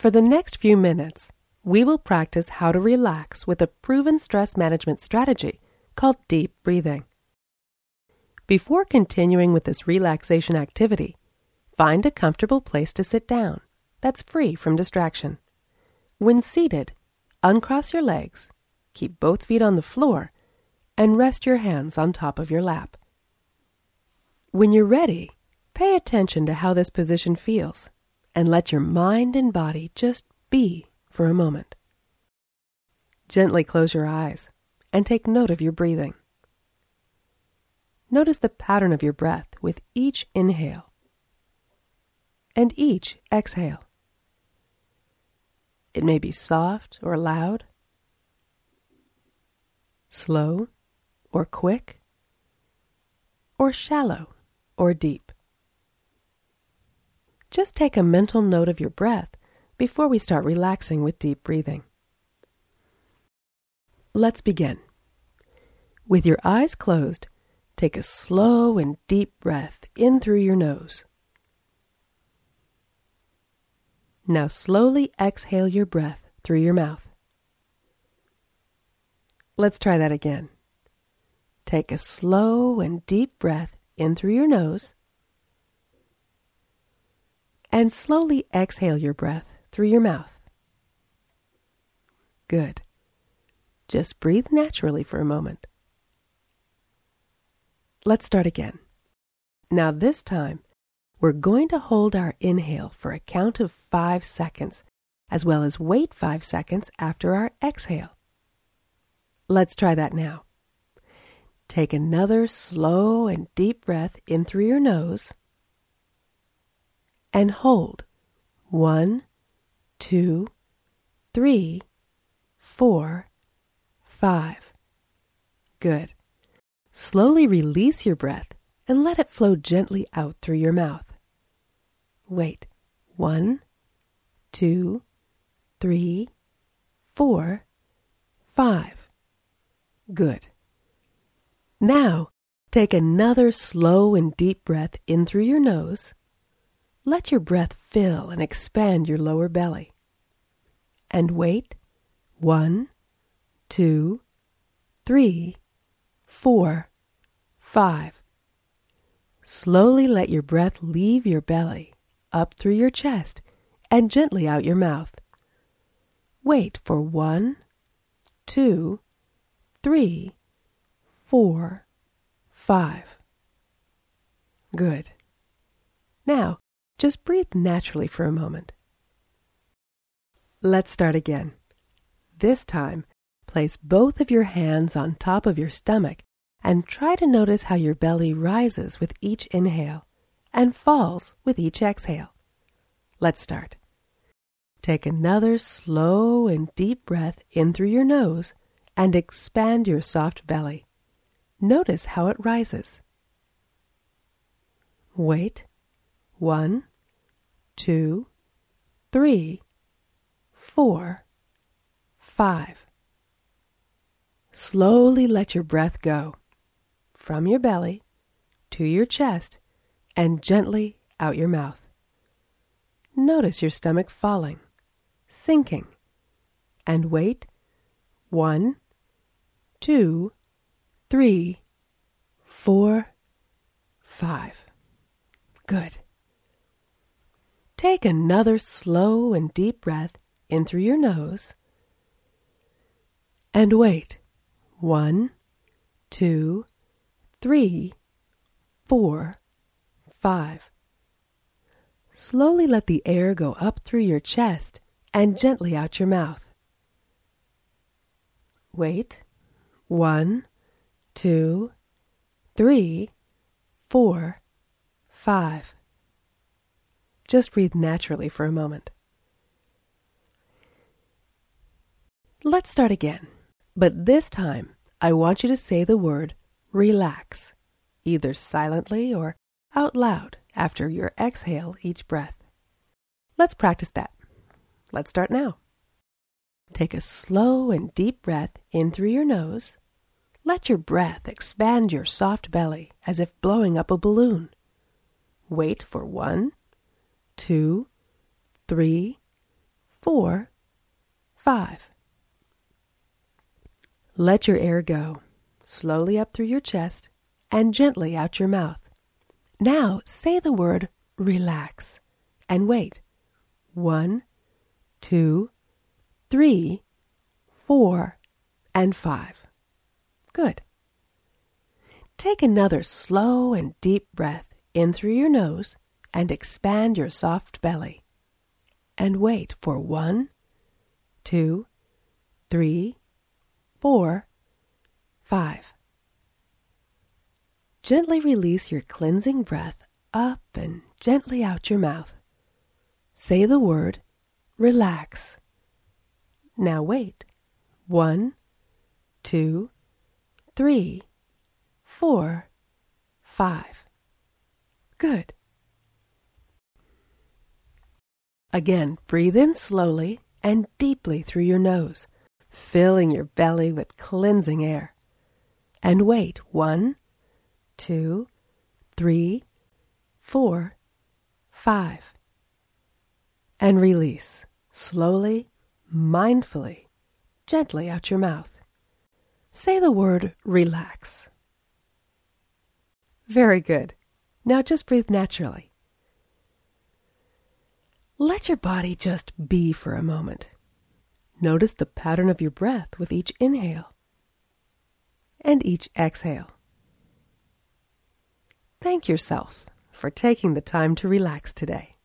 For the next few minutes, we will practice how to relax with a proven stress management strategy called deep breathing. Before continuing with this relaxation activity, find a comfortable place to sit down that's free from distraction. When seated, uncross your legs, keep both feet on the floor, and rest your hands on top of your lap. When you're ready, pay attention to how this position feels and let your mind and body just be for a moment. Gently close your eyes and take note of your breathing. Notice the pattern of your breath with each inhale and each exhale. It may be soft or loud, slow or quick, or shallow or deep. Just take a mental note of your breath before we start relaxing with deep breathing. Let's begin. With your eyes closed, take a slow and deep breath in through your nose. Now slowly exhale your breath through your mouth. Let's try that again. Take a slow and deep breath in through your nose and slowly exhale your breath through your mouth. Good. Just breathe naturally for a moment. Let's start again. Now, this time, we're going to hold our inhale for a count of five seconds, as well as wait five seconds after our exhale. Let's try that now. Take another slow and deep breath in through your nose and hold. One, two, three, four, five. Good. Slowly release your breath and let it flow gently out through your mouth. Wait. One, two, three, four, five. Good. Now, take another slow and deep breath in through your nose let your breath fill and expand your lower belly. And wait. One, two, three, four, five. Slowly let your breath leave your belly, up through your chest, and gently out your mouth. Wait for one, two, three, four, five. Good. Now, just breathe naturally for a moment. Let's start again. This time, place both of your hands on top of your stomach and try to notice how your belly rises with each inhale and falls with each exhale. Let's start. Take another slow and deep breath in through your nose and expand your soft belly. Notice how it rises. Wait. One, two, three, four, five. Slowly let your breath go from your belly to your chest and gently out your mouth. Notice your stomach falling, sinking, and wait one, two, three, four, five. Good. Take another slow and deep breath in through your nose and wait. One, two, three, four, five. Slowly let the air go up through your chest and gently out your mouth. Wait. One, two, three, four, five. Just breathe naturally for a moment. Let's start again, but this time I want you to say the word relax, either silently or out loud after your exhale each breath. Let's practice that. Let's start now. Take a slow and deep breath in through your nose. Let your breath expand your soft belly as if blowing up a balloon. Wait for one, two, three, four, five. Let your air go, slowly up through your chest and gently out your mouth. Now say the word relax and wait. One, two, three, four, and five. Good. Take another slow and deep breath in through your nose and expand your soft belly. And wait for one, two, three, four, five. Gently release your cleansing breath up and gently out your mouth. Say the word relax. Now wait. One, two, three, four, five. Good. Again, breathe in slowly and deeply through your nose, filling your belly with cleansing air. And wait one, two, three, four, five. And release slowly, mindfully, gently out your mouth. Say the word relax. Very good. Now just breathe naturally. Let your body just be for a moment. Notice the pattern of your breath with each inhale and each exhale. Thank yourself for taking the time to relax today.